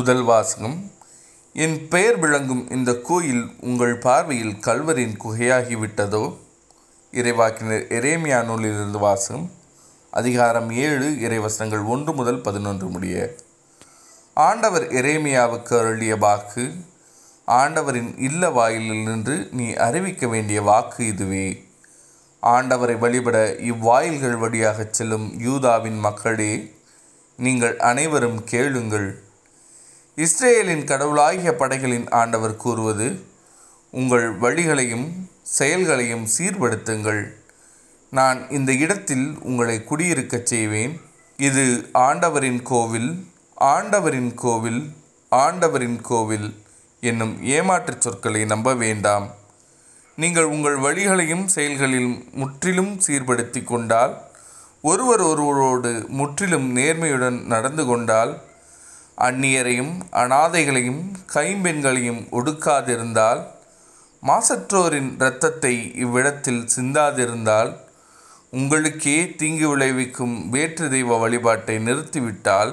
முதல் வாசகம். என் பெயர் விளங்கும் இந்த கோயில் உங்கள் பார்வையில் கல்வரின் குகையாகிவிட்டதோ? இறைவாக்கினர் எரேமியா நூலிலிருந்து வாசகம். அதிகாரம் ஏழு இறைவசனங்கள் ஒன்று முதல் பதினொன்று முடிய. ஆண்டவர் எரேமியாவுக்கு அருளிய வாக்கு ஆண்டவரின் இல்ல வாயிலில் நின்று நீ அறிவிக்க வேண்டிய வாக்கு இதுவே. ஆண்டவரை வழிபட இவ்வாயில்கள் வழியாகச் செல்லும் யூதாவின் மக்களே நீங்கள் அனைவரும் கேளுங்கள். இஸ்ரேலின் கடவுளாகிய படைகளின் ஆண்டவர் கூறுவது உங்கள் வழிகளையும் செயல்களையும் சீர்படுத்துங்கள். நான் இந்த இடத்தில் உங்களை குடியிருக்கச் செய்வேன். இது ஆண்டவரின் கோவில் ஆண்டவரின் கோவில் ஆண்டவரின் கோவில் என்னும் ஏமாற்றுச் சொற்களை நம்ப வேண்டாம். நீங்கள் உங்கள் வழிகளையும் செயல்களில் முற்றிலும் சீர்படுத்தி கொண்டால் ஒருவர் ஒருவரோடு முற்றிலும் நேர்மையுடன் நடந்து கொண்டால் அந்நியரையும் அனாதைகளையும் கைம்பெண்களையும் ஒடுக்காதிருந்தால் மாசற்றோரின் இரத்தத்தை இவ்விடத்தில் சிந்தாதிருந்தால் உங்களுக்கே தீங்கு விளைவிக்கும் வேற்று தெய்வ வழிபாட்டை நிறுத்திவிட்டால்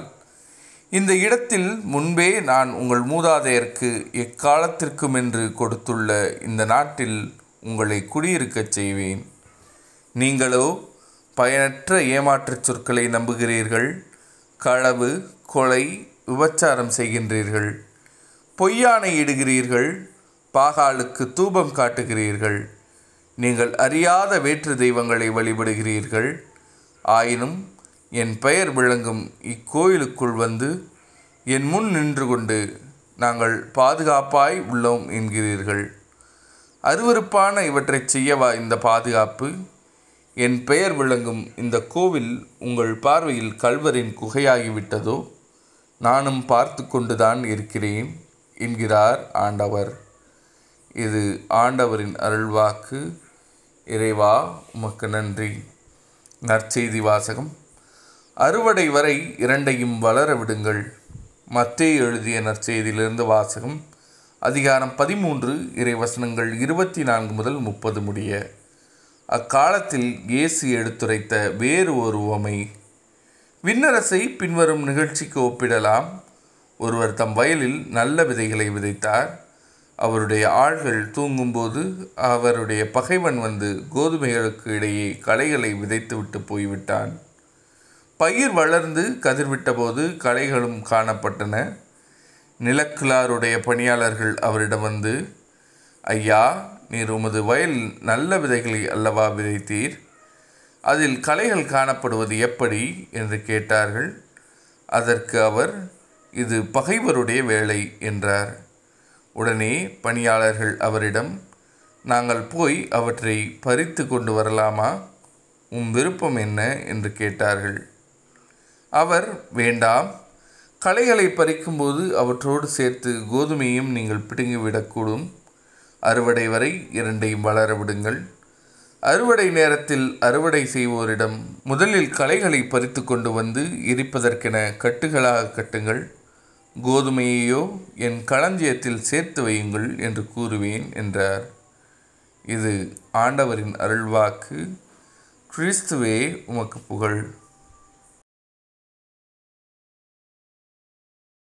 இந்த இடத்தில் முன்பே நான் உங்கள் மூதாதையருக்கு எக்காலத்திற்கும் என்று கொடுத்துள்ள இந்த நாட்டில் உங்களை குடியிருக்கச் செய்வேன். நீங்களோ பயனற்ற ஏமாற்றுச் சொற்களை நம்புகிறீர்கள். களவு கொலை விபச்சாரம் செய்கின்றீர்கள். பொய்யானை இடுகிறீர்கள் பாகாலுக்கு தூபம் காட்டுகிறீர்கள். நீங்கள் அறியாத வேற்று தெய்வங்களை வழிபடுகிறீர்கள். ஆயினும் என் பெயர் விளங்கும் இக்கோயிலுக்குள் வந்து என் முன் நின்று கொண்டு நாங்கள் பாதுகாப்பாய் உள்ளோம் என்கிறீர்கள். அருவருப்பான இவற்றைச் செய்யவா இந்த பாதுகாப்பு? என் பெயர் விளங்கும் இந்த கோவில் உங்கள் பார்வையில் கல்வரின் குகையாகிவிட்டதோ? நானும் பார்த்து கொண்டுதான் இருக்கிறேன் என்கிறார் ஆண்டவர். இது ஆண்டவரின் அருள்வாக்கு. இறைவா உமக்கு நன்றி. நற்செய்தி வாசகம். அறுவடை வரை இரண்டையும் வளர விடுங்கள். மத்தே எழுதிய நற்செய்தியிலிருந்து வாசகம். அதிகாரம் பதிமூன்று இறைவசனங்கள் இருபத்தி நான்கு முதல் முப்பது முடிய. அக்காலத்தில் இயேசு எடுத்துரைத்த வேறு ஒரு உவமை. விண்ணரசை பின்வரும் நிகழ்ச்சிக்கு ஒப்பிடலாம். ஒருவர் தம் வயலில் நல்ல விதைகளை விதைத்தார். அவருடைய ஆள்கள் தூங்கும்போது அவருடைய பகைவன் வந்து கோதுமைகளுக்கு இடையே களைகளை விதைத்துவிட்டு போய்விட்டான். பயிர் வளர்ந்து கதிர்விட்டபோது களைகளும் காணப்பட்டன. நிலக்கிழாருடைய பணியாளர்கள் அவரிடம் வந்து ஐயா நீர் உமது வயலில் நல்ல விதைகளை அல்லவா விதைத்தீர்? அதில் களைகள் காணப்படுவது எப்படி என்று கேட்டார்கள். அதற்கு அவர் இது பகைவருடைய வேலை என்றார். உடனே பணியாளர்கள் அவரிடம் நாங்கள் போய் அவற்றை பறித்து கொண்டு வரலாமா? உம் விருப்பம் என்ன? என்று கேட்டார்கள். அவர் வேண்டாம். களைகளை பறிக்கும்போது அவற்றோடு சேர்த்து கோதுமையும் நீங்கள் பிடுங்கிவிடக்கூடும். அறுவடை வரை இரண்டையும் வளர விடுங்கள். அறுவடை நேரத்தில் அறுவடை செய்வோரிடம் முதலில் களைகளை பறித்து கொண்டு வந்து எரிப்பதற்கென கட்டுகளாக கட்டுங்கள். கோதுமையையோ என் களஞ்சியத்தில் சேர்த்து வையுங்கள் என்று கூறுவேன் என்றார். இது ஆண்டவரின் அருள்வாக்கு. கிறிஸ்துவே உமக்கு புகழ்.